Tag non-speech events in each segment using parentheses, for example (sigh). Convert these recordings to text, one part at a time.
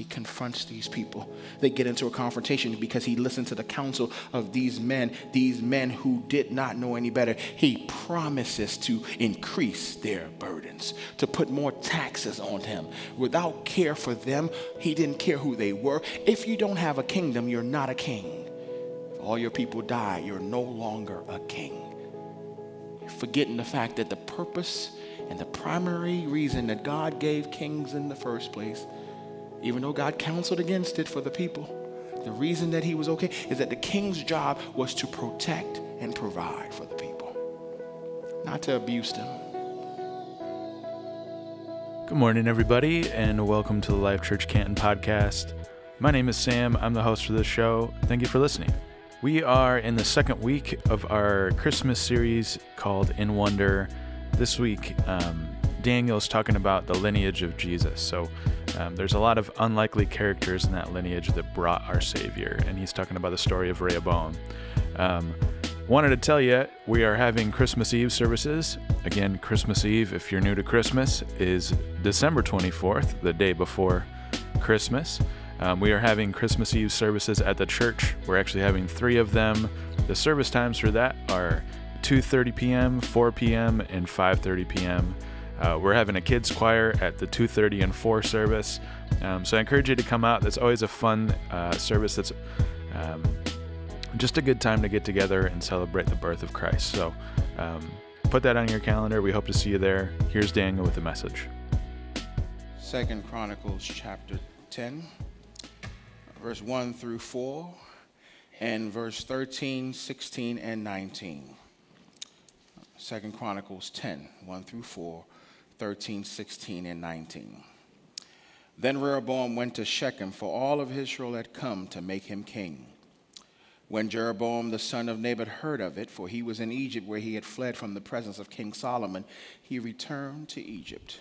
he confronts these people. They get into a confrontation because he listened to the counsel of these men, these men who did not know any better. He promises to increase their burdens, to put more taxes on him. Without care for them, he didn't care who they were. If you don't have a kingdom, you're not a king. If all your people die, you're no longer a king. Forgetting the fact that the purpose and the primary reason that God gave kings in the first place, even though God counseled against it for the people, the reason that he was okay is that the king's job was to protect and provide for the people, not to abuse them. Good morning, everybody, and welcome to the Life Church Canton podcast. My name is Sam. I'm the host for this show. Thank you for listening. We are in the second week of our Christmas series called In Wonder this week, um, Daniel's talking about the lineage of Jesus. So um, there's a lot of unlikely characters in that lineage that brought our Savior, and he's talking about the story of Rehoboam. Um, wanted to tell you, we are having Christmas Eve services. Again, Christmas Eve, if you're new to Christmas, is December 24th, the day before Christmas. Um, we are having Christmas Eve services at the church. We're actually having three of them. The service times for that are 2:30 p.m., 4 p.m., and 5:30 p.m. Uh, we're having a kids choir at the 2:30 and 4 service, um, so I encourage you to come out. That's always a fun uh, service. That's um, just a good time to get together and celebrate the birth of Christ. So um, put that on your calendar. We hope to see you there. Here's Daniel with the message. Second Chronicles chapter 10, verse 1 through 4, and verse 13, 16, and 19. Second Chronicles 10, 1 through 4, 13, 16, and 19. Then Rehoboam went to Shechem, for all of Israel had come to make him king. When Jeroboam the son of Nebat heard of it, for he was in Egypt where he had fled from the presence of King Solomon, he returned to Egypt.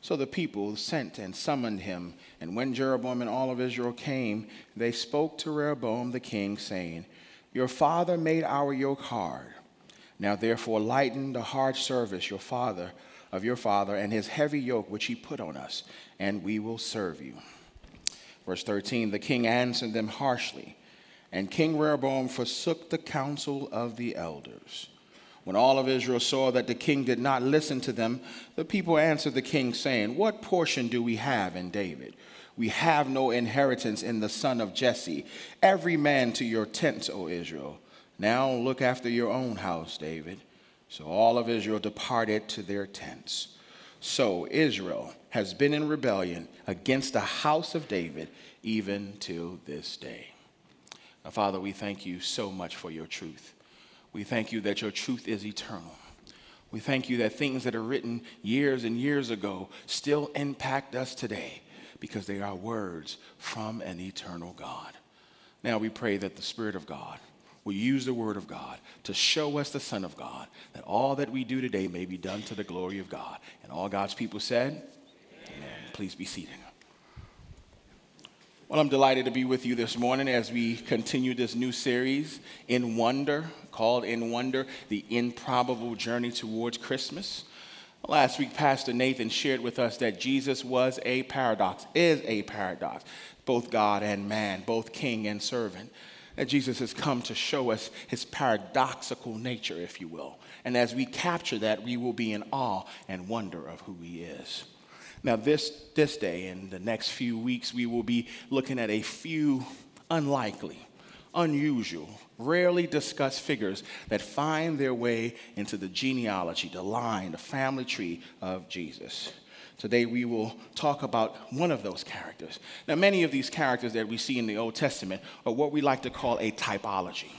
So the people sent and summoned him, and when Jeroboam and all of Israel came, they spoke to Rehoboam the king, saying, Your father made our yoke hard now therefore lighten the hard service your father of your father and his heavy yoke which he put on us, and we will serve you. Verse 13 The king answered them harshly, and King Rehoboam forsook the counsel of the elders. When all of Israel saw that the king did not listen to them, the people answered the king, saying, What portion do we have in David? We have no inheritance in the son of Jesse. Every man to your tents, O Israel. Now look after your own house, David. So all of Israel departed to their tents. So Israel has been in rebellion against the house of David even till this day. Now, Father, we thank you so much for your truth. We thank you that your truth is eternal. We thank you that things that are written years and years ago still impact us today because they are words from an eternal God. Now we pray that the Spirit of God will use the word of God to show us the Son of God, that all that we do today may be done to the glory of God. And all God's people said, Amen. Please be seated. Well, I'm delighted to be with you this morning as we continue this new series, In Wonder, called In Wonder The Improbable Journey Towards Christmas. Last week, Pastor Nathan shared with us that Jesus was a paradox, is a paradox, both God and man, both king and servant that Jesus has come to show us his paradoxical nature, if you will. And as we capture that, we will be in awe and wonder of who he is. Now, this, this day and the next few weeks, we will be looking at a few unlikely, unusual, rarely discussed figures that find their way into the genealogy, the line, the family tree of Jesus. Today we will talk about one of those characters. Now, many of these characters that we see in the Old Testament are what we like to call a typology.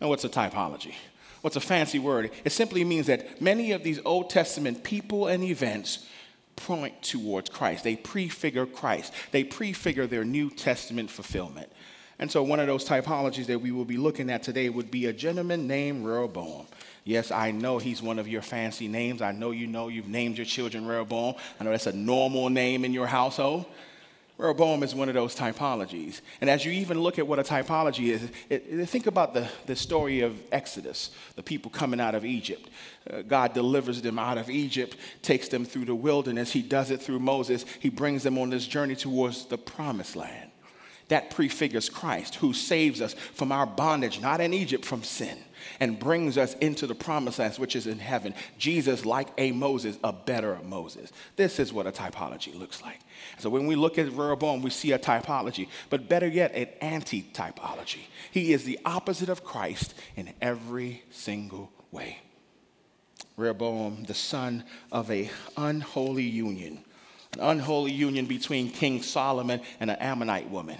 Now, what's a typology? What's a fancy word? It simply means that many of these Old Testament people and events point towards Christ. They prefigure Christ, they prefigure their New Testament fulfillment. And so, one of those typologies that we will be looking at today would be a gentleman named Rehoboam. Yes, I know he's one of your fancy names. I know you know you've named your children Rehoboam. I know that's a normal name in your household. Rehoboam is one of those typologies. And as you even look at what a typology is, it, it, think about the, the story of Exodus, the people coming out of Egypt. Uh, God delivers them out of Egypt, takes them through the wilderness. He does it through Moses. He brings them on this journey towards the promised land. That prefigures Christ, who saves us from our bondage, not in Egypt, from sin, and brings us into the promised land, which is in heaven. Jesus, like a Moses, a better Moses. This is what a typology looks like. So when we look at Rehoboam, we see a typology, but better yet, an anti typology. He is the opposite of Christ in every single way. Rehoboam, the son of a unholy union, an unholy union between King Solomon and an Ammonite woman.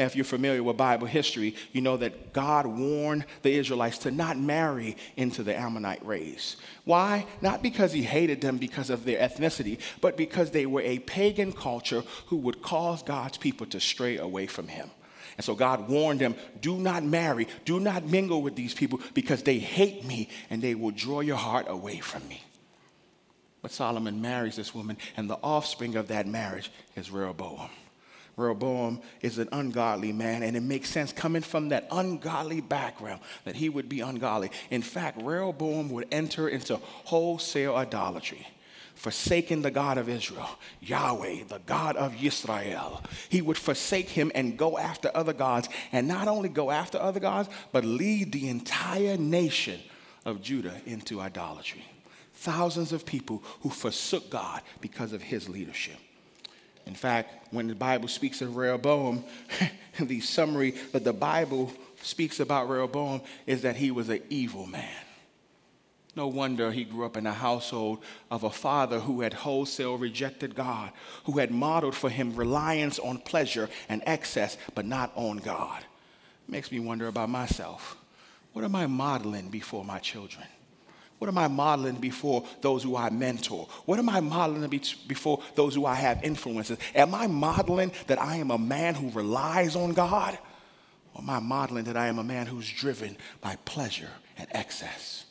If you're familiar with Bible history, you know that God warned the Israelites to not marry into the Ammonite race. Why? Not because he hated them because of their ethnicity, but because they were a pagan culture who would cause God's people to stray away from him. And so God warned them do not marry, do not mingle with these people because they hate me and they will draw your heart away from me. But Solomon marries this woman, and the offspring of that marriage is Rehoboam. Rehoboam is an ungodly man, and it makes sense coming from that ungodly background that he would be ungodly. In fact, Rehoboam would enter into wholesale idolatry, forsaking the God of Israel, Yahweh, the God of Israel. He would forsake him and go after other gods, and not only go after other gods, but lead the entire nation of Judah into idolatry. Thousands of people who forsook God because of his leadership. In fact, when the Bible speaks of Rehoboam, (laughs) the summary that the Bible speaks about Rehoboam is that he was an evil man. No wonder he grew up in a household of a father who had wholesale rejected God, who had modeled for him reliance on pleasure and excess, but not on God. Makes me wonder about myself. What am I modeling before my children? What am I modeling before those who I mentor? What am I modeling before those who I have influences? Am I modeling that I am a man who relies on God? Or am I modeling that I am a man who's driven by pleasure and excess?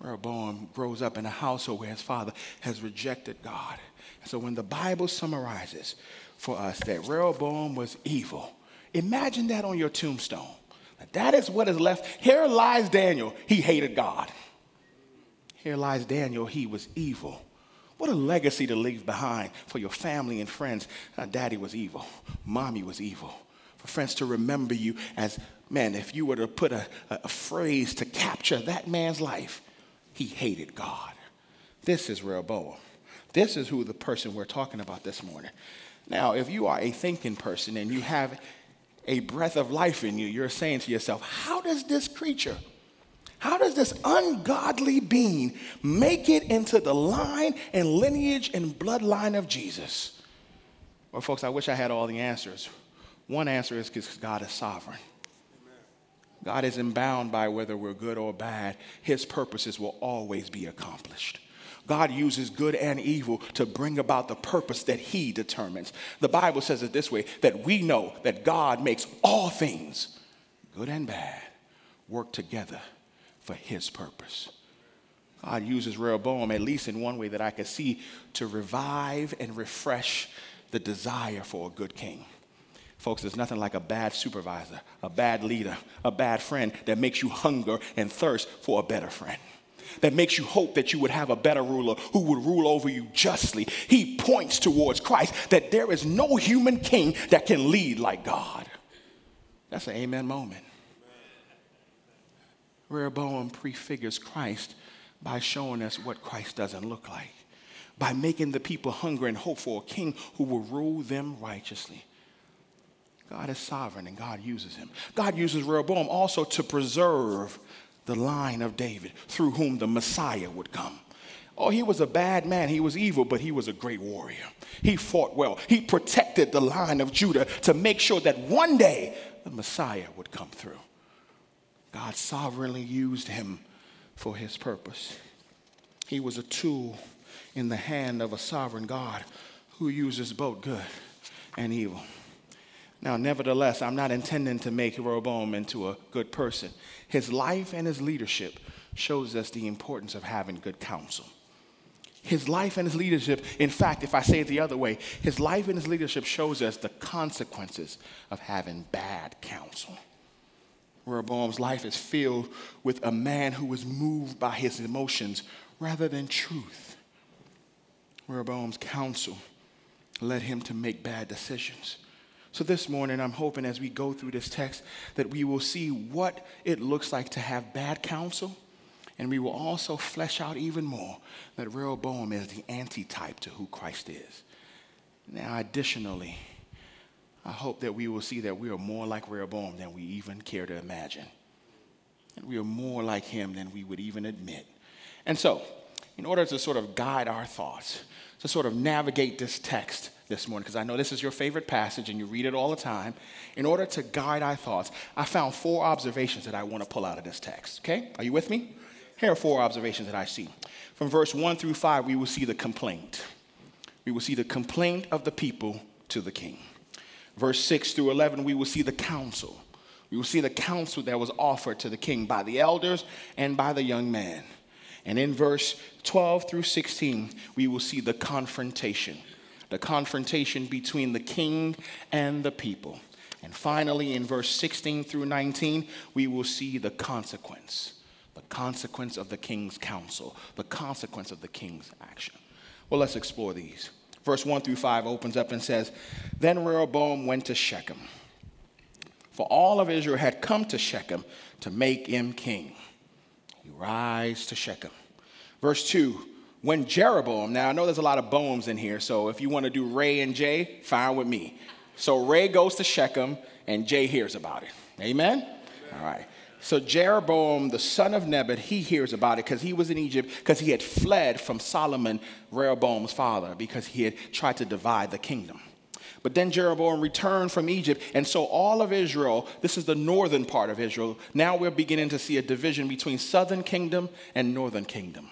Rehoboam grows up in a household where his father has rejected God. So when the Bible summarizes for us that Rehoboam was evil, imagine that on your tombstone. That is what is left. Here lies Daniel. He hated God. Here lies Daniel, he was evil. What a legacy to leave behind for your family and friends. Uh, Daddy was evil, mommy was evil. For friends to remember you as, man, if you were to put a, a phrase to capture that man's life, he hated God. This is Rehoboam. This is who the person we're talking about this morning. Now, if you are a thinking person and you have a breath of life in you, you're saying to yourself, how does this creature how does this ungodly being make it into the line and lineage and bloodline of Jesus? Well, folks, I wish I had all the answers. One answer is because God is sovereign. God isn't bound by whether we're good or bad. His purposes will always be accomplished. God uses good and evil to bring about the purpose that He determines. The Bible says it this way that we know that God makes all things, good and bad, work together for his purpose. God uses Rehoboam, at least in one way that I can see, to revive and refresh the desire for a good king. Folks, there's nothing like a bad supervisor, a bad leader, a bad friend that makes you hunger and thirst for a better friend. That makes you hope that you would have a better ruler who would rule over you justly. He points towards Christ that there is no human king that can lead like God. That's an amen moment. Rehoboam prefigures Christ by showing us what Christ doesn't look like, by making the people hungry and hope for a king who will rule them righteously. God is sovereign and God uses him. God uses Rehoboam also to preserve the line of David through whom the Messiah would come. Oh, he was a bad man. He was evil, but he was a great warrior. He fought well. He protected the line of Judah to make sure that one day the Messiah would come through. God sovereignly used him for his purpose. He was a tool in the hand of a sovereign God who uses both good and evil. Now, nevertheless, I'm not intending to make Rehoboam into a good person. His life and his leadership shows us the importance of having good counsel. His life and his leadership, in fact, if I say it the other way, his life and his leadership shows us the consequences of having bad counsel. Rehoboam's life is filled with a man who was moved by his emotions rather than truth. Rehoboam's counsel led him to make bad decisions. So this morning, I'm hoping as we go through this text that we will see what it looks like to have bad counsel and we will also flesh out even more that Rehoboam is the antitype to who Christ is. Now, additionally, I hope that we will see that we are more like Rehoboam than we even care to imagine. And we are more like him than we would even admit. And so, in order to sort of guide our thoughts, to sort of navigate this text this morning, because I know this is your favorite passage and you read it all the time, in order to guide our thoughts, I found four observations that I want to pull out of this text. Okay? Are you with me? Here are four observations that I see. From verse 1 through 5, we will see the complaint. We will see the complaint of the people to the king. Verse 6 through 11, we will see the counsel. We will see the counsel that was offered to the king by the elders and by the young man. And in verse 12 through 16, we will see the confrontation the confrontation between the king and the people. And finally, in verse 16 through 19, we will see the consequence the consequence of the king's counsel, the consequence of the king's action. Well, let's explore these. Verse 1 through 5 opens up and says, Then Rehoboam went to Shechem, for all of Israel had come to Shechem to make him king. He rise to Shechem. Verse 2 When Jeroboam, now I know there's a lot of bones in here, so if you want to do Ray and Jay, fine with me. So Ray goes to Shechem, and Jay hears about it. Amen? Amen. All right. So Jeroboam, the son of Nebat, he hears about it because he was in Egypt because he had fled from Solomon, Rehoboam's father, because he had tried to divide the kingdom. But then Jeroboam returned from Egypt, and so all of Israel, this is the northern part of Israel, now we're beginning to see a division between southern kingdom and northern kingdom.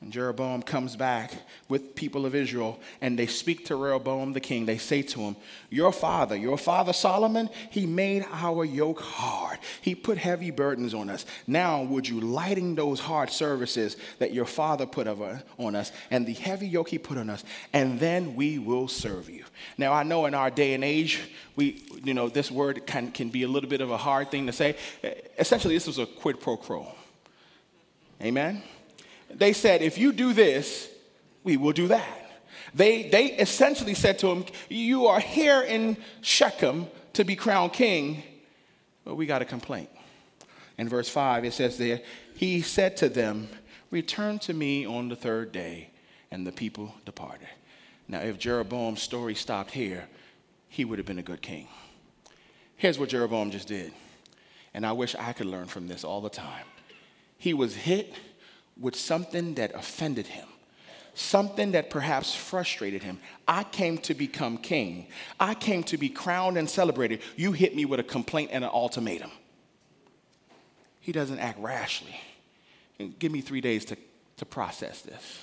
And Jeroboam comes back with people of Israel and they speak to Rehoboam the king. They say to him, Your father, your father Solomon, he made our yoke hard. He put heavy burdens on us. Now, would you lighten those hard services that your father put uh, on us and the heavy yoke he put on us, and then we will serve you. Now, I know in our day and age, we, you know, this word can, can be a little bit of a hard thing to say. Essentially, this was a quid pro quo. Amen? They said, if you do this, we will do that. They, they essentially said to him, You are here in Shechem to be crowned king, but we got a complaint. In verse 5, it says there, He said to them, Return to me on the third day. And the people departed. Now, if Jeroboam's story stopped here, he would have been a good king. Here's what Jeroboam just did. And I wish I could learn from this all the time. He was hit with something that offended him, something that perhaps frustrated him. I came to become king, I came to be crowned and celebrated. You hit me with a complaint and an ultimatum. He doesn't act rashly. Give me three days to, to process this.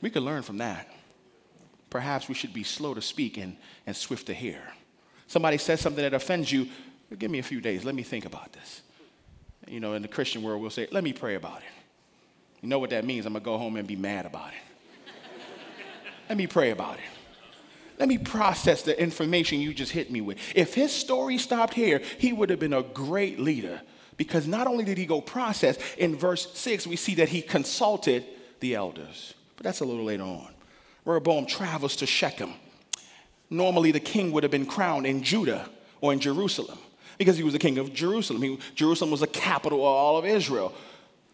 We could learn from that. Perhaps we should be slow to speak and, and swift to hear. Somebody says something that offends you, give me a few days, let me think about this. You know, in the Christian world, we'll say, let me pray about it. You know what that means? I'm gonna go home and be mad about it. Let me pray about it. Let me process the information you just hit me with. If his story stopped here, he would have been a great leader because not only did he go process, in verse 6, we see that he consulted the elders. But that's a little later on. Rehoboam travels to Shechem. Normally, the king would have been crowned in Judah or in Jerusalem because he was the king of Jerusalem. He, Jerusalem was the capital of all of Israel.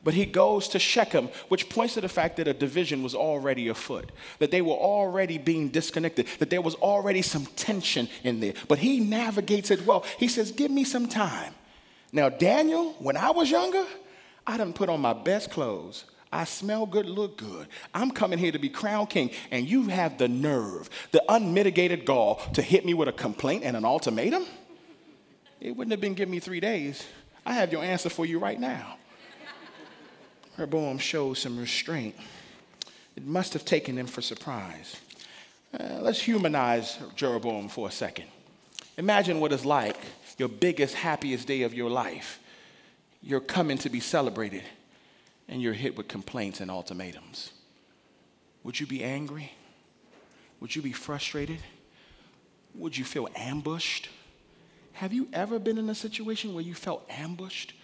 But he goes to Shechem, which points to the fact that a division was already afoot, that they were already being disconnected, that there was already some tension in there. But he navigates it well. He says, Give me some time. Now, Daniel, when I was younger, I didn't put on my best clothes. I smell good, look good. I'm coming here to be crown king, and you have the nerve, the unmitigated gall to hit me with a complaint and an ultimatum? It wouldn't have been give me three days. I have your answer for you right now. Rehoboam shows some restraint. It must have taken him for surprise. Uh, let's humanize Jeroboam for a second. Imagine what it's like, your biggest, happiest day of your life. You're coming to be celebrated, and you're hit with complaints and ultimatums. Would you be angry? Would you be frustrated? Would you feel ambushed? Have you ever been in a situation where you felt ambushed?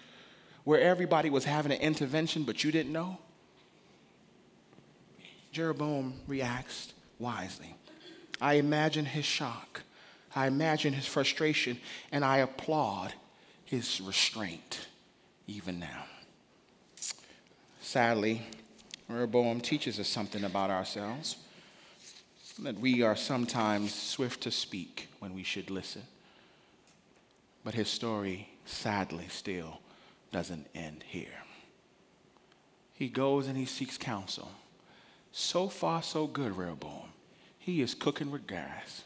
Where everybody was having an intervention but you didn't know? Jeroboam reacts wisely. I imagine his shock. I imagine his frustration, and I applaud his restraint even now. Sadly, Rehoboam teaches us something about ourselves that we are sometimes swift to speak when we should listen. But his story, sadly, still doesn't end here. He goes and he seeks counsel. So far, so good, Rehoboam. He is cooking with gas.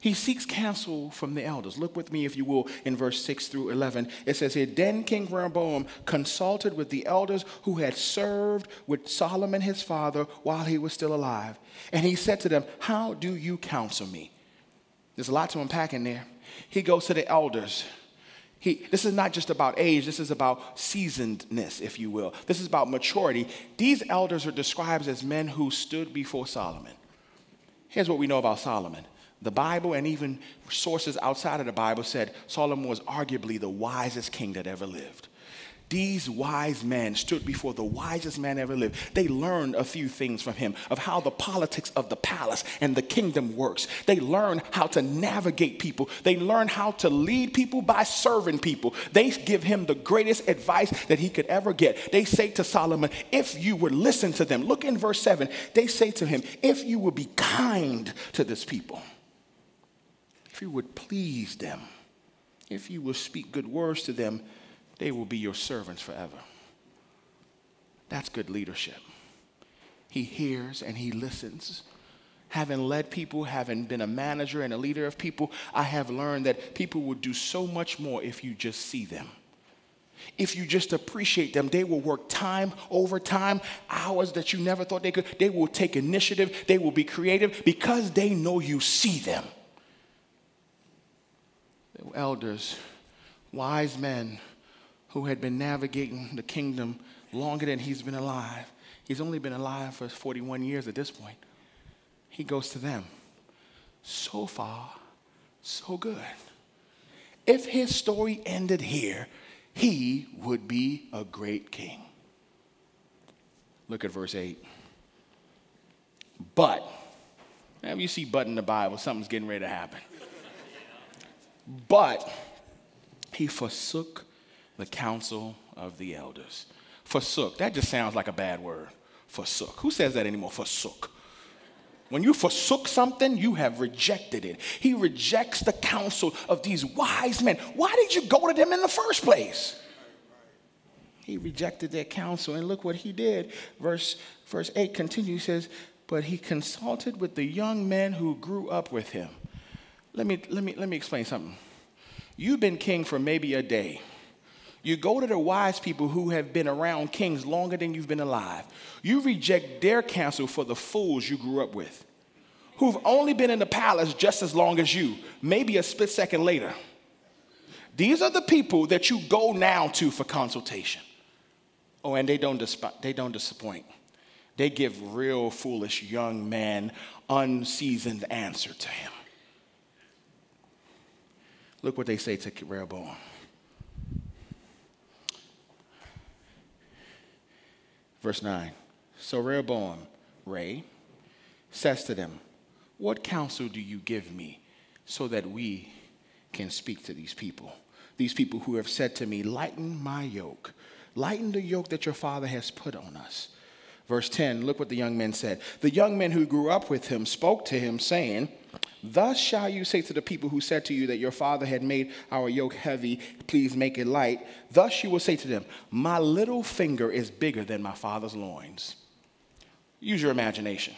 He seeks counsel from the elders. Look with me, if you will, in verse 6 through 11. It says here Then King Rehoboam consulted with the elders who had served with Solomon his father while he was still alive. And he said to them, How do you counsel me? There's a lot to unpack in there. He goes to the elders. He, this is not just about age, this is about seasonedness, if you will. This is about maturity. These elders are described as men who stood before Solomon. Here's what we know about Solomon the Bible and even sources outside of the Bible said Solomon was arguably the wisest king that ever lived. These wise men stood before the wisest man ever lived. They learned a few things from him of how the politics of the palace and the kingdom works. They learned how to navigate people. They learned how to lead people by serving people. They give him the greatest advice that he could ever get. They say to Solomon, if you would listen to them, look in verse 7, they say to him, if you would be kind to this people if you would please them, if you will speak good words to them, they will be your servants forever. That's good leadership. He hears and he listens. Having led people, having been a manager and a leader of people, I have learned that people will do so much more if you just see them. If you just appreciate them, they will work time over time, hours that you never thought they could. They will take initiative, they will be creative because they know you see them elders, wise men who had been navigating the kingdom longer than he's been alive. He's only been alive for 41 years at this point. He goes to them. So far, so good. If his story ended here, he would be a great king. Look at verse 8. But, whenever you see but in the Bible, something's getting ready to happen. But he forsook the counsel of the elders. Forsook, that just sounds like a bad word. Forsook. Who says that anymore? Forsook. When you forsook something, you have rejected it. He rejects the counsel of these wise men. Why did you go to them in the first place? He rejected their counsel, and look what he did. Verse, verse 8 continues, says, But he consulted with the young men who grew up with him let me, let me, let me explain something. You've been king for maybe a day. You go to the wise people who have been around kings longer than you've been alive. You reject their counsel for the fools you grew up with, who've only been in the palace just as long as you, maybe a split second later. These are the people that you go now to for consultation. Oh, and they don't, disp- they don't disappoint. They give real foolish young man unseasoned answer to him. Look what they say to Rehoboam. Verse 9. So Rehoboam, Ray, says to them, What counsel do you give me so that we can speak to these people? These people who have said to me, Lighten my yoke, lighten the yoke that your father has put on us. Verse 10, look what the young men said. The young men who grew up with him spoke to him, saying, Thus shall you say to the people who said to you that your father had made our yoke heavy, please make it light. Thus you will say to them, My little finger is bigger than my father's loins. Use your imagination.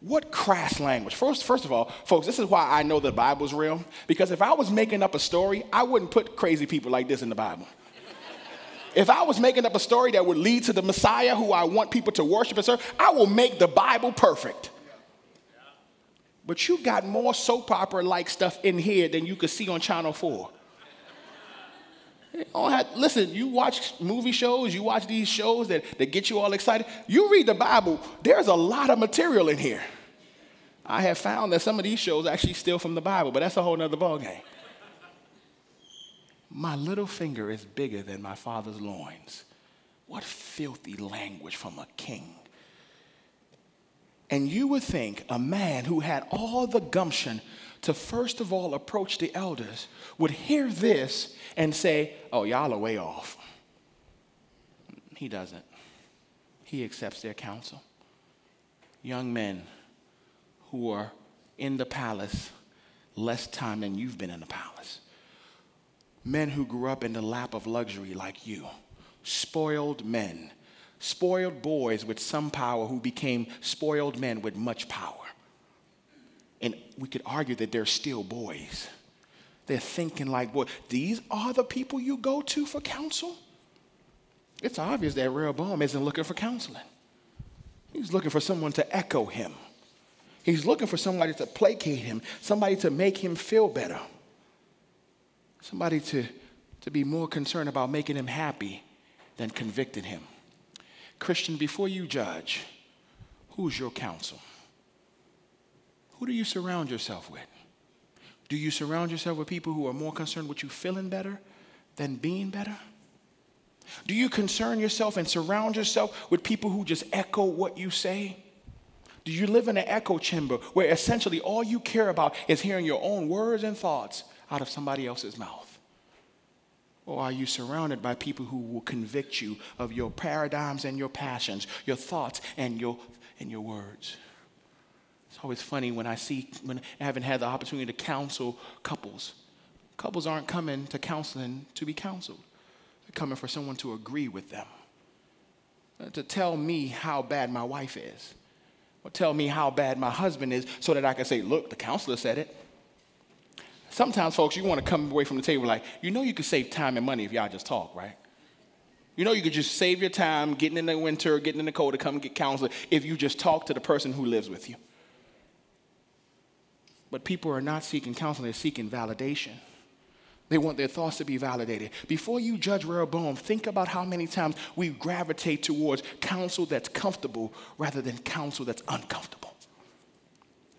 What crass language. First, first of all, folks, this is why I know the Bible's real. Because if I was making up a story, I wouldn't put crazy people like this in the Bible. If I was making up a story that would lead to the Messiah who I want people to worship and serve, I will make the Bible perfect. But you got more soap opera like stuff in here than you could see on Channel 4. Have, listen, you watch movie shows, you watch these shows that, that get you all excited. You read the Bible, there's a lot of material in here. I have found that some of these shows actually steal from the Bible, but that's a whole nother ballgame. My little finger is bigger than my father's loins. What filthy language from a king. And you would think a man who had all the gumption to first of all approach the elders would hear this and say, Oh, y'all are way off. He doesn't. He accepts their counsel. Young men who are in the palace less time than you've been in the palace. Men who grew up in the lap of luxury like you. Spoiled men. Spoiled boys with some power who became spoiled men with much power. And we could argue that they're still boys. They're thinking like, boy, these are the people you go to for counsel? It's obvious that Rehoboam isn't looking for counseling. He's looking for someone to echo him. He's looking for somebody to placate him, somebody to make him feel better, somebody to, to be more concerned about making him happy than convicting him. Christian, before you judge, who's your counsel? Who do you surround yourself with? Do you surround yourself with people who are more concerned with you feeling better than being better? Do you concern yourself and surround yourself with people who just echo what you say? Do you live in an echo chamber where essentially all you care about is hearing your own words and thoughts out of somebody else's mouth? Or are you surrounded by people who will convict you of your paradigms and your passions, your thoughts and your, and your words? It's always funny when I see, when I haven't had the opportunity to counsel couples. Couples aren't coming to counseling to be counseled, they're coming for someone to agree with them, uh, to tell me how bad my wife is or tell me how bad my husband is so that I can say, look, the counselor said it. Sometimes, folks, you want to come away from the table like, you know, you could save time and money if y'all just talk, right? You know, you could just save your time getting in the winter, getting in the cold to come get counseling if you just talk to the person who lives with you. But people are not seeking counseling, they're seeking validation. They want their thoughts to be validated. Before you judge Rehoboam, think about how many times we gravitate towards counsel that's comfortable rather than counsel that's uncomfortable.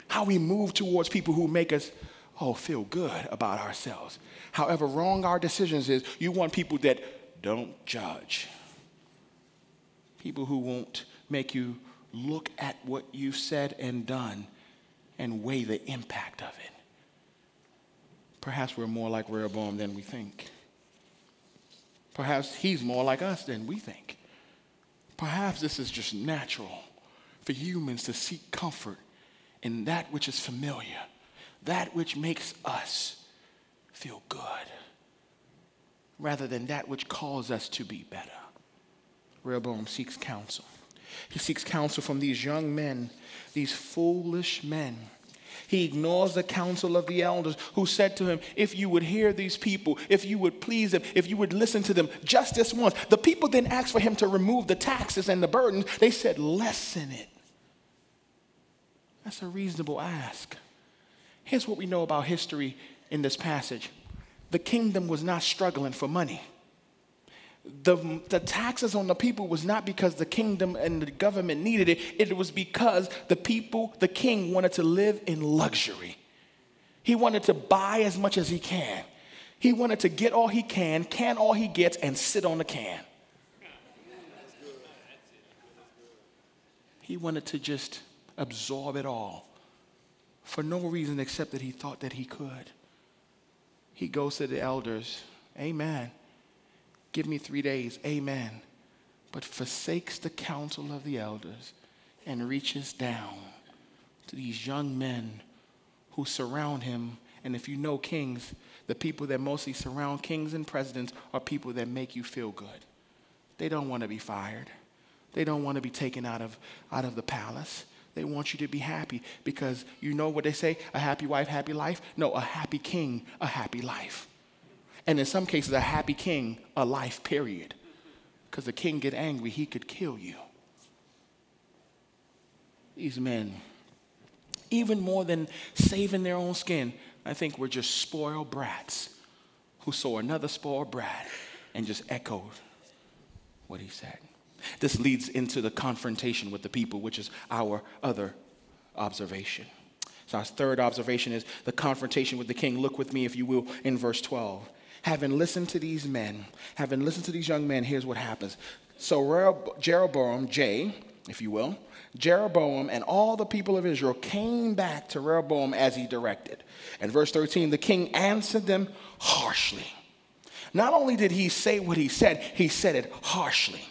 How we move towards people who make us, oh, feel good about ourselves. However wrong our decisions is, you want people that don't judge. People who won't make you look at what you've said and done and weigh the impact of it perhaps we're more like Rehoboam than we think. Perhaps he's more like us than we think. Perhaps this is just natural for humans to seek comfort in that which is familiar, that which makes us feel good, rather than that which calls us to be better. Rehoboam seeks counsel. He seeks counsel from these young men, these foolish men he ignores the counsel of the elders who said to him, If you would hear these people, if you would please them, if you would listen to them just this once. The people didn't ask for him to remove the taxes and the burdens, they said, Lessen it. That's a reasonable ask. Here's what we know about history in this passage the kingdom was not struggling for money the, the taxes on the people was not because the kingdom and the government needed it, it was because the people, the king, wanted to live in luxury. He wanted to buy as much as he can. He wanted to get all he can, can all he gets, and sit on the can. He wanted to just absorb it all for no reason except that he thought that he could. He goes to the elders, Amen. Give me three days. Amen. But forsakes the counsel of the elders and reaches down to these young men who surround him. And if you know kings, the people that mostly surround kings and presidents are people that make you feel good. They don't want to be fired. They don't want to be taken out of, out of the palace. They want you to be happy because you know what they say a happy wife, happy life? No, a happy king, a happy life and in some cases, a happy king, a life period. Because the king get angry, he could kill you. These men, even more than saving their own skin, I think we're just spoiled brats who saw another spoiled brat and just echoed what he said. This leads into the confrontation with the people, which is our other observation. So, our third observation is the confrontation with the king. Look with me, if you will, in verse 12. Having listened to these men, having listened to these young men, here's what happens. So, Jeroboam, J, if you will, Jeroboam and all the people of Israel came back to Rehoboam as he directed. And verse 13, the king answered them harshly. Not only did he say what he said, he said it harshly.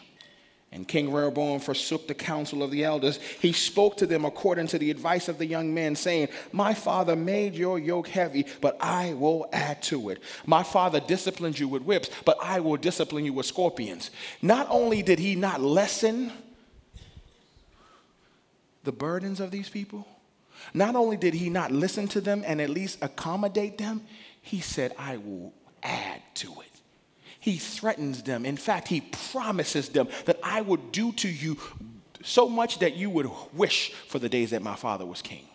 And King Rehoboam forsook the counsel of the elders. He spoke to them according to the advice of the young men, saying, My father made your yoke heavy, but I will add to it. My father disciplined you with whips, but I will discipline you with scorpions. Not only did he not lessen the burdens of these people, not only did he not listen to them and at least accommodate them, he said, I will add to it. He threatens them. In fact, he promises them that I will do to you so much that you would wish for the days that my father was king.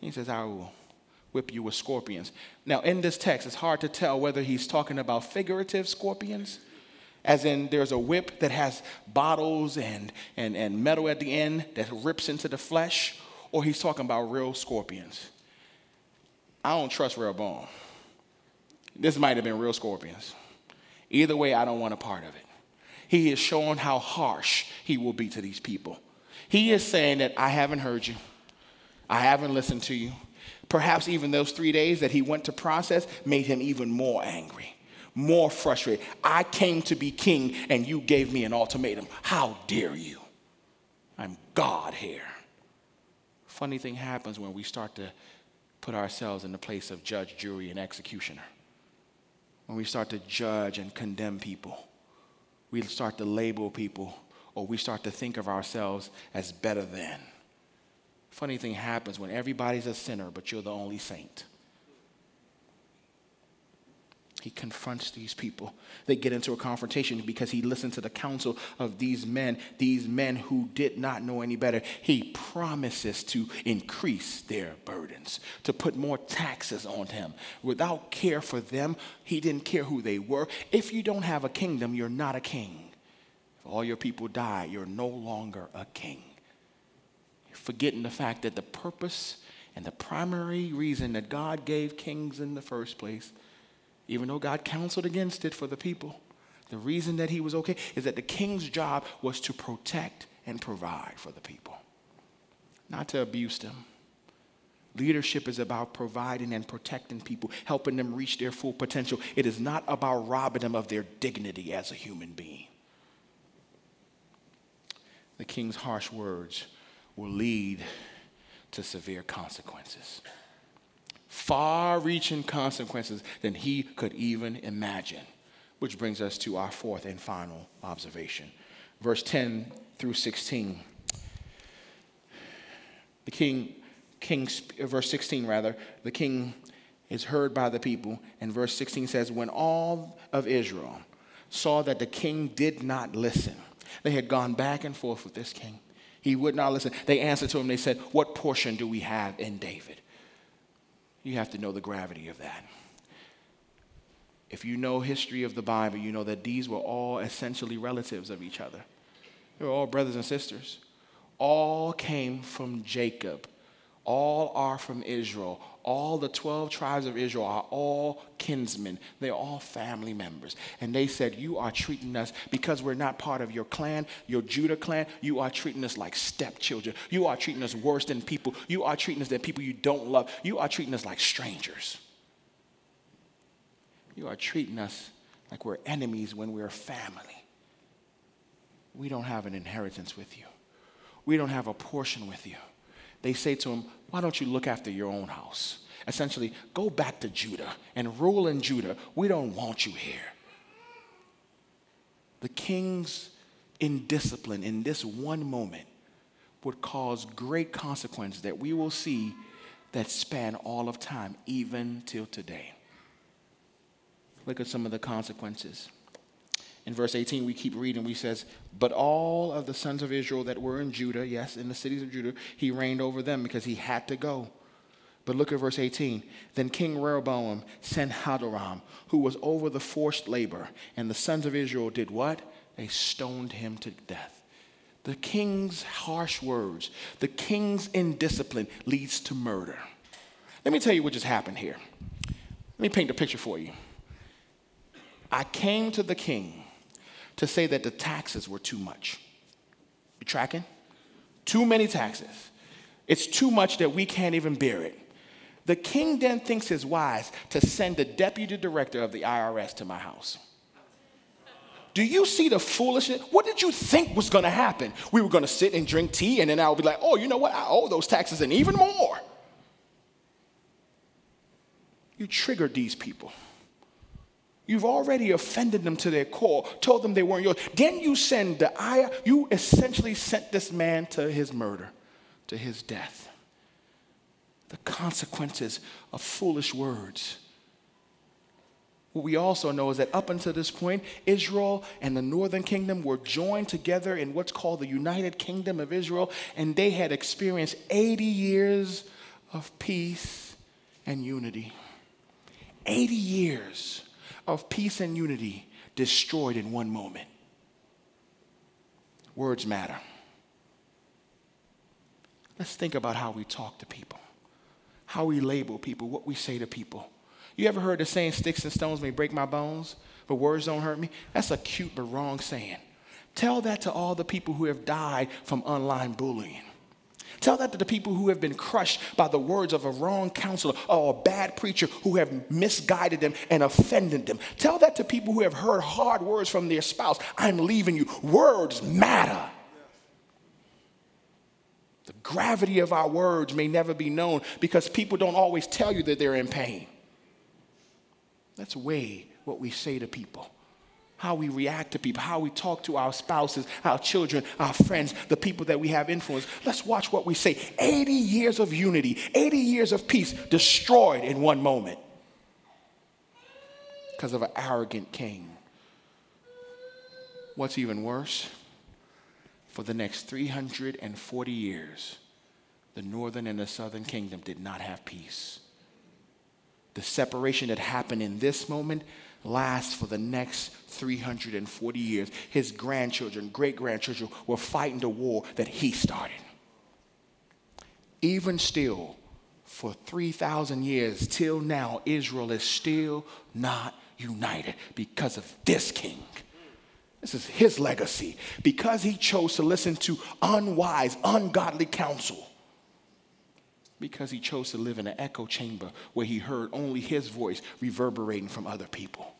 He says, I will whip you with scorpions. Now, in this text, it's hard to tell whether he's talking about figurative scorpions, as in there's a whip that has bottles and, and, and metal at the end that rips into the flesh, or he's talking about real scorpions. I don't trust Rehoboam. This might have been real scorpions. Either way, I don't want a part of it. He is showing how harsh he will be to these people. He is saying that I haven't heard you, I haven't listened to you. Perhaps even those three days that he went to process made him even more angry, more frustrated. I came to be king and you gave me an ultimatum. How dare you? I'm God here. Funny thing happens when we start to put ourselves in the place of judge, jury, and executioner when we start to judge and condemn people, we start to label people, or we start to think of ourselves as better than. Funny thing happens when everybody's a sinner, but you're the only saint. He confronts these people. They get into a confrontation because he listened to the counsel of these men, these men who did not know any better. He promises to increase their burdens, to put more taxes on him. Without care for them, he didn't care who they were. If you don't have a kingdom, you're not a king. If all your people die, you're no longer a king. Forgetting the fact that the purpose and the primary reason that God gave kings in the first place even though God counseled against it for the people. The reason that he was okay is that the king's job was to protect and provide for the people, not to abuse them. Leadership is about providing and protecting people, helping them reach their full potential. It is not about robbing them of their dignity as a human being. The king's harsh words will lead to severe consequences far reaching consequences than he could even imagine. Which brings us to our fourth and final observation. Verse 10 through 16. The king, king, uh, verse 16 rather, the king is heard by the people. And verse 16 says, When all of Israel saw that the king did not listen, they had gone back and forth with this king. He would not listen. They answered to him, they said, What portion do we have in David? You have to know the gravity of that. If you know history of the Bible, you know that these were all essentially relatives of each other. They were all brothers and sisters. All came from Jacob. All are from Israel all the 12 tribes of Israel are all kinsmen. They're all family members. And they said, You are treating us, because we're not part of your clan, your Judah clan, you are treating us like stepchildren. You are treating us worse than people. You are treating us than people you don't love. You are treating us like strangers. You are treating us like we're enemies when we're family. We don't have an inheritance with you, we don't have a portion with you. They say to him, why don't you look after your own house? Essentially, go back to Judah and rule in Judah. We don't want you here. The king's indiscipline in this one moment would cause great consequences that we will see that span all of time, even till today. Look at some of the consequences. In verse 18, we keep reading. We says, "But all of the sons of Israel that were in Judah, yes, in the cities of Judah, he reigned over them because he had to go. But look at verse 18. Then King Rehoboam sent Hadoram, who was over the forced labor, and the sons of Israel did what? They stoned him to death. The king's harsh words, the king's indiscipline leads to murder. Let me tell you what just happened here. Let me paint the picture for you. I came to the king to say that the taxes were too much. You tracking? Too many taxes. It's too much that we can't even bear it. The king then thinks it's wise to send the deputy director of the IRS to my house. Do you see the foolishness? What did you think was to happen? We were to sit and drink tea, and then I would be like, oh, you know what? I owe those taxes and even more. You triggered these people. You've already offended them to their core, told them they weren't yours. Then you send the ire, you essentially sent this man to his murder, to his death. The consequences of foolish words. What we also know is that up until this point, Israel and the northern kingdom were joined together in what's called the United Kingdom of Israel, and they had experienced 80 years of peace and unity. 80 years of peace and unity destroyed in one moment. Words matter. Let's think about how we talk to people, how we label people, what we say to people. You ever heard the saying, sticks and stones may break my bones, but words don't hurt me? That's a cute but wrong saying. Tell that to all the people who have died from online bullying. Tell that to the people who have been crushed by the words of a wrong counselor or a bad preacher who have misguided them and offended them. Tell that to people who have heard hard words from their spouse I'm leaving you. Words matter. The gravity of our words may never be known because people don't always tell you that they're in pain. Let's weigh what we say to people how we react to people, how we talk to our spouses, our children, our friends, the people that we have influence. Let's watch what we say. 80 years of unity, 80 years of peace destroyed in one moment because of an arrogant king. What's even worse? For the next 340 years, the northern and the southern kingdom did not have peace. The separation that happened in this moment lasts for the next 340 years. His grandchildren, great grandchildren, were fighting the war that he started. Even still, for 3,000 years till now, Israel is still not united because of this king. This is his legacy. Because he chose to listen to unwise, ungodly counsel. Because he chose to live in an echo chamber where he heard only his voice reverberating from other people.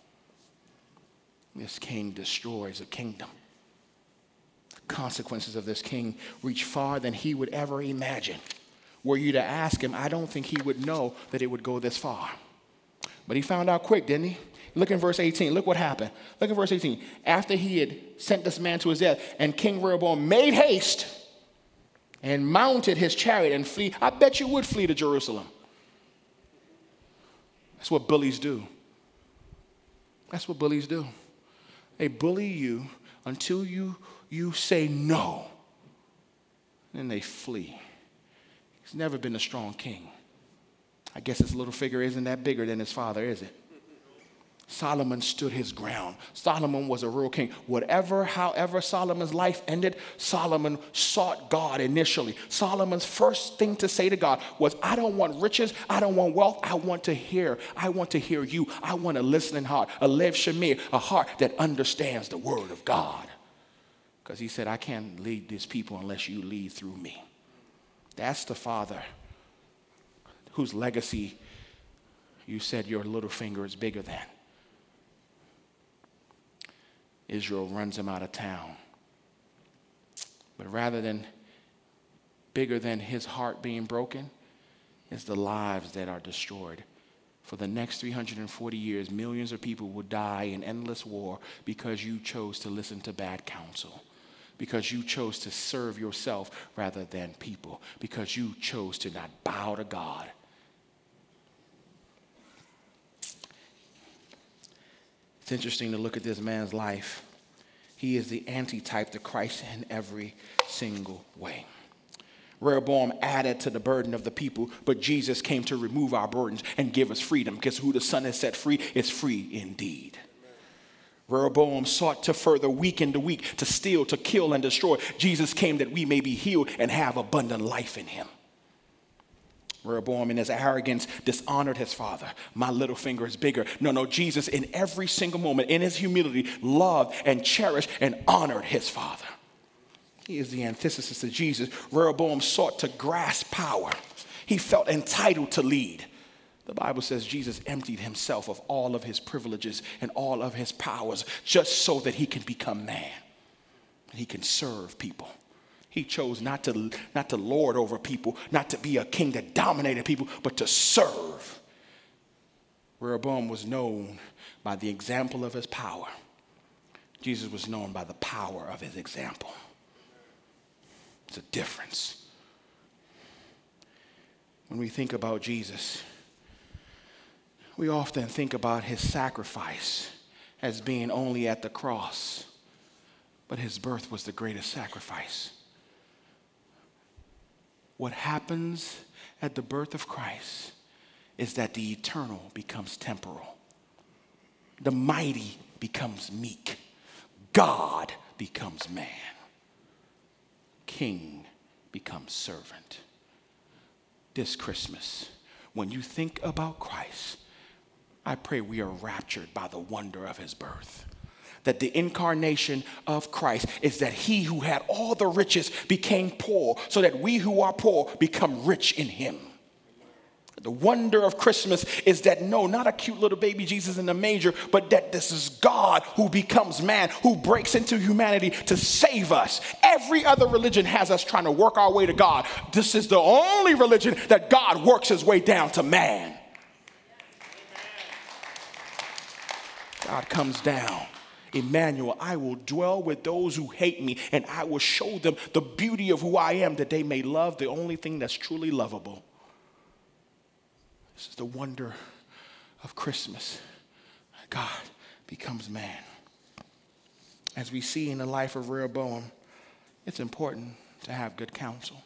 This king destroys a kingdom. Consequences of this king reach far than he would ever imagine. Were you to ask him, I don't think he would know that it would go this far. But he found out quick, didn't he? Look in verse 18. Look what happened. Look at verse 18. After he had sent this man to his death, and King Rehoboam made haste and mounted his chariot and flee. I bet you would flee to Jerusalem. That's what bullies do. That's what bullies do. They bully you until you, you say no. Then they flee. He's never been a strong king. I guess his little figure isn't that bigger than his father, is it? Solomon stood his ground. Solomon was a real king. Whatever, however, Solomon's life ended, Solomon sought God initially. Solomon's first thing to say to God was, I don't want riches, I don't want wealth, I want to hear. I want to hear you. I want a listening heart, a lev shomea, a heart that understands the word of God. Because he said, I can't lead these people unless you lead through me. That's the father whose legacy you said your little finger is bigger than. Israel runs him out of town. But rather than bigger than his heart being broken, is the lives that are destroyed. For the next 340 years, millions of people will die in endless war because you chose to listen to bad counsel, because you chose to serve yourself rather than people, because you chose to not bow to God. It's interesting to look at this man's life. He is the antitype to Christ in every single way. Rehoboam added to the burden of the people, but Jesus came to remove our burdens and give us freedom because who the Son has set free is free indeed. Rehoboam sought to further weaken the weak, to steal, to kill, and destroy. Jesus came that we may be healed and have abundant life in him. Rehoboam, in his arrogance, dishonored his father. My little finger is bigger. No, no, Jesus, in every single moment, in his humility, loved and cherished and honored his father. He is the antithesis of Jesus. Rehoboam sought to grasp power, he felt entitled to lead. The Bible says Jesus emptied himself of all of his privileges and all of his powers just so that he can become man. And he can serve people. He chose not to, not to lord over people, not to be a king that dominated people, but to serve. Rehoboam was known by the example of his power. Jesus was known by the power of his example. It's a difference. When we think about Jesus, we often think about his sacrifice as being only at the cross, but his birth was the greatest sacrifice. What happens at the birth of Christ is that the eternal becomes temporal, the mighty becomes meek, God becomes man, king becomes servant. This Christmas, when you think about Christ, I pray we are raptured by the wonder of his birth. That the incarnation of Christ is that he who had all the riches became poor, so that we who are poor become rich in him. The wonder of Christmas is that no, not a cute little baby Jesus in the manger, but that this is God who becomes man, who breaks into humanity to save us. Every other religion has us trying to work our way to God. This is the only religion that God works his way down to man. God comes down. Emmanuel, I will dwell with those who hate me, and I will show them the beauty of who I am, that they may love the only thing that's truly lovable. This is the wonder of Christmas. God becomes man. As we see in the life of Rehoboam, it's important to have good counsel.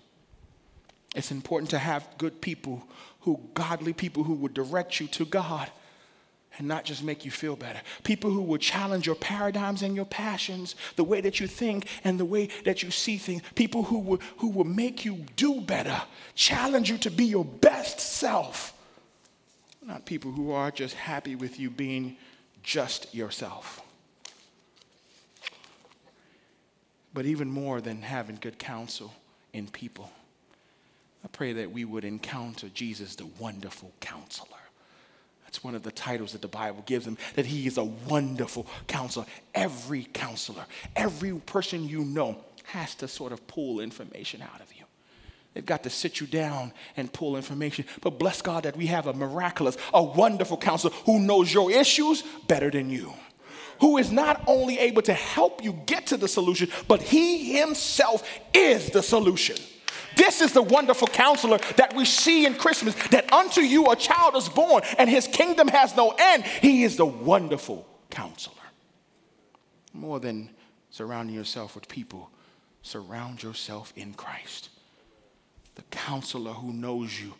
It's important to have good people who, godly people who would direct you to God and not just make you feel better. People who will challenge your paradigms and your passions, the way that you think and the way that you see things. People who will, who will make you do better, challenge you to be your best self. Not people who are just happy with you being just yourself. But even more than having good counsel in people, I pray that we would encounter Jesus, the wonderful counselor. That's one of the titles that the Bible gives him, that he is a wonderful counselor. Every counselor, every person you know has to sort of pull information out of you. They've got to sit you down and pull information. But bless God that we have a miraculous, a wonderful counselor who knows your issues better than you. Who is not only able to help you get to the solution, but he himself is the solution. This is the wonderful counselor that we see in Christmas that unto you a child is born and his kingdom has no end. He is the wonderful counselor. More than surrounding yourself with people, surround yourself in Christ. The counselor who knows you,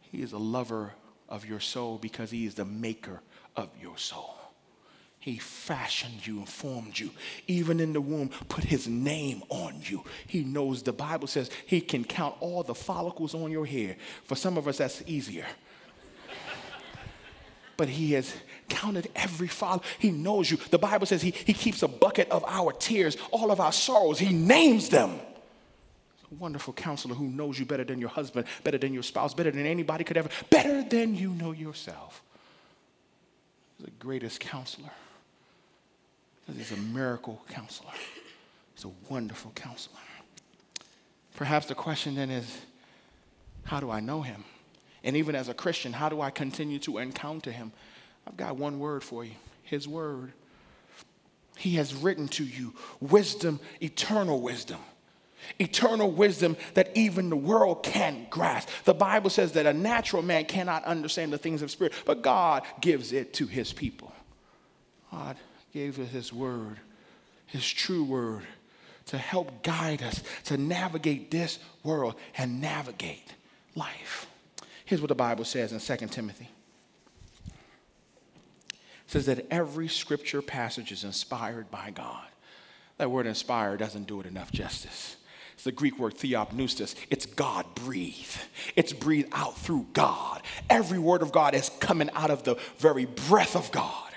he is a lover of your soul because he is the maker of your soul. He fashioned you and formed you. Even in the womb, put his name on you. He knows the Bible says he can count all the follicles on your hair. For some of us, that's easier. but he has counted every follicle. He knows you. The Bible says he, he keeps a bucket of our tears, all of our sorrows. He names them. A wonderful counselor who knows you better than your husband, better than your spouse, better than anybody could ever, better than you know yourself. The greatest counselor. He's a miracle counselor. He's a wonderful counselor. Perhaps the question then is how do I know him? And even as a Christian, how do I continue to encounter him? I've got one word for you his word. He has written to you wisdom, eternal wisdom. Eternal wisdom that even the world can't grasp. The Bible says that a natural man cannot understand the things of spirit, but God gives it to his people. God gave us his word, his true word, to help guide us to navigate this world and navigate life. Here's what the Bible says in 2 Timothy. It says that every scripture passage is inspired by God. That word inspired doesn't do it enough justice. It's the Greek word theopneustos. It's God breathe. It's breathed out through God. Every word of God is coming out of the very breath of God.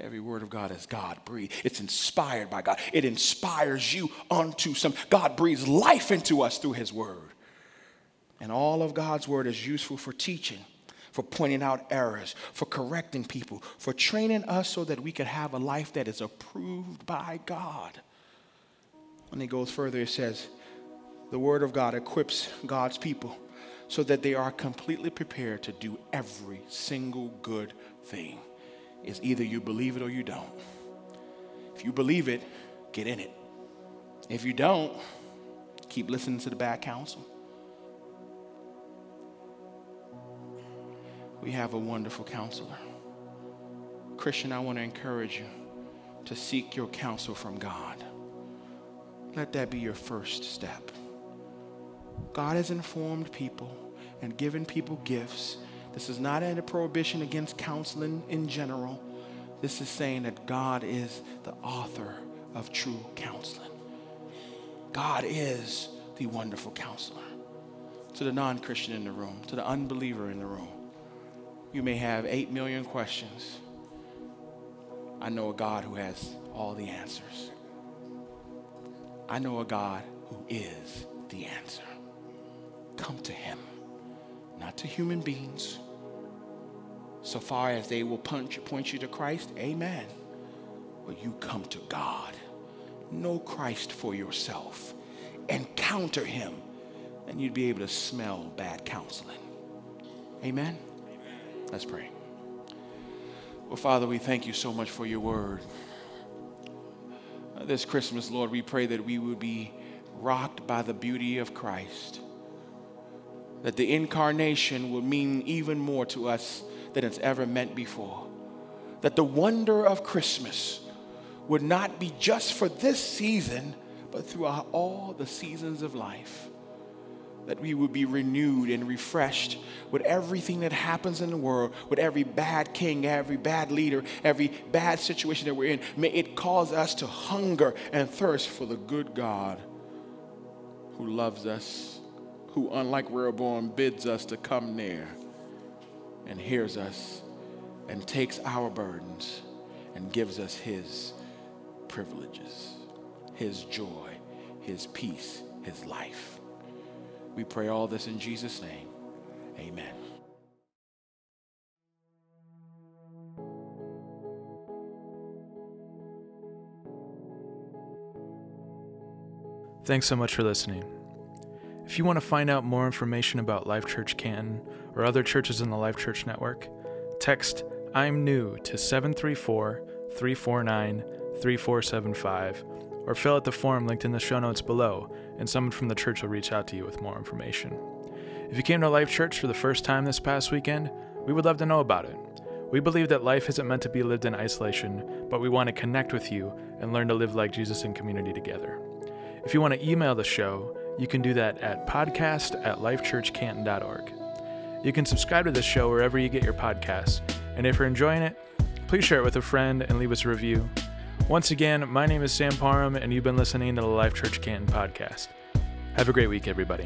Every word of God is God breathed. It's inspired by God. It inspires you unto some. God breathes life into us through His word. And all of God's word is useful for teaching, for pointing out errors, for correcting people, for training us so that we could have a life that is approved by God. When he goes further, he says, the word of God equips God's people so that they are completely prepared to do every single good thing. It's either you believe it or you don't. If you believe it, get in it. If you don't, keep listening to the bad counsel. We have a wonderful counselor. Christian, I want to encourage you to seek your counsel from God. Let that be your first step. God has informed people and given people gifts. This is not a prohibition against counseling in general. This is saying that God is the author of true counseling. God is the wonderful counselor. To the non Christian in the room, to the unbeliever in the room, you may have 8 million questions. I know a God who has all the answers. I know a God who is the answer. Come to Him, not to human beings. So far as they will punch, point you to Christ, amen. But you come to God. Know Christ for yourself. Encounter Him, and you'd be able to smell bad counseling. Amen? Let's pray. Well, Father, we thank you so much for your word. This Christmas, Lord, we pray that we would be rocked by the beauty of Christ, that the incarnation will mean even more to us than it's ever meant before, that the wonder of Christmas would not be just for this season, but throughout all the seasons of life that we would be renewed and refreshed with everything that happens in the world, with every bad king, every bad leader, every bad situation that we're in. May it cause us to hunger and thirst for the good God who loves us, who, unlike Rehoboam, bids us to come near and hears us and takes our burdens and gives us his privileges, his joy, his peace, his life. We pray all this in Jesus' name. Amen. Thanks so much for listening. If you want to find out more information about Life Church Canton or other churches in the Life Church Network, text I'm new to 734 349 3475 or fill out the form linked in the show notes below, and someone from the church will reach out to you with more information. If you came to Life Church for the first time this past weekend, we would love to know about it. We believe that life isn't meant to be lived in isolation, but we want to connect with you and learn to live like Jesus in community together. If you want to email the show, you can do that at podcast at lifechurchcanton.org. You can subscribe to this show wherever you get your podcasts, and if you're enjoying it, please share it with a friend and leave us a review. Once again, my name is Sam Parham, and you've been listening to the Life Church Canton podcast. Have a great week, everybody.